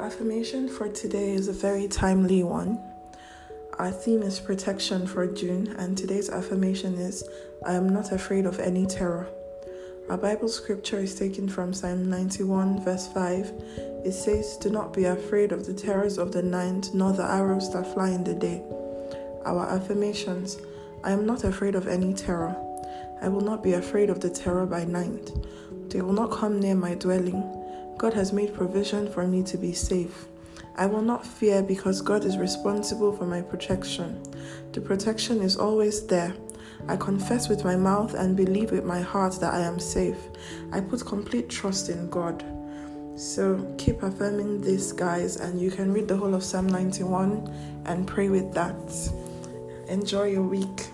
affirmation for today is a very timely one. Our theme is protection for June, and today's affirmation is I am not afraid of any terror. Our Bible scripture is taken from Psalm 91, verse 5. It says, Do not be afraid of the terrors of the night, nor the arrows that fly in the day. Our affirmations I am not afraid of any terror. I will not be afraid of the terror by night. They will not come near my dwelling. God has made provision for me to be safe. I will not fear because God is responsible for my protection. The protection is always there. I confess with my mouth and believe with my heart that I am safe. I put complete trust in God. So keep affirming this, guys, and you can read the whole of Psalm 91 and pray with that. Enjoy your week.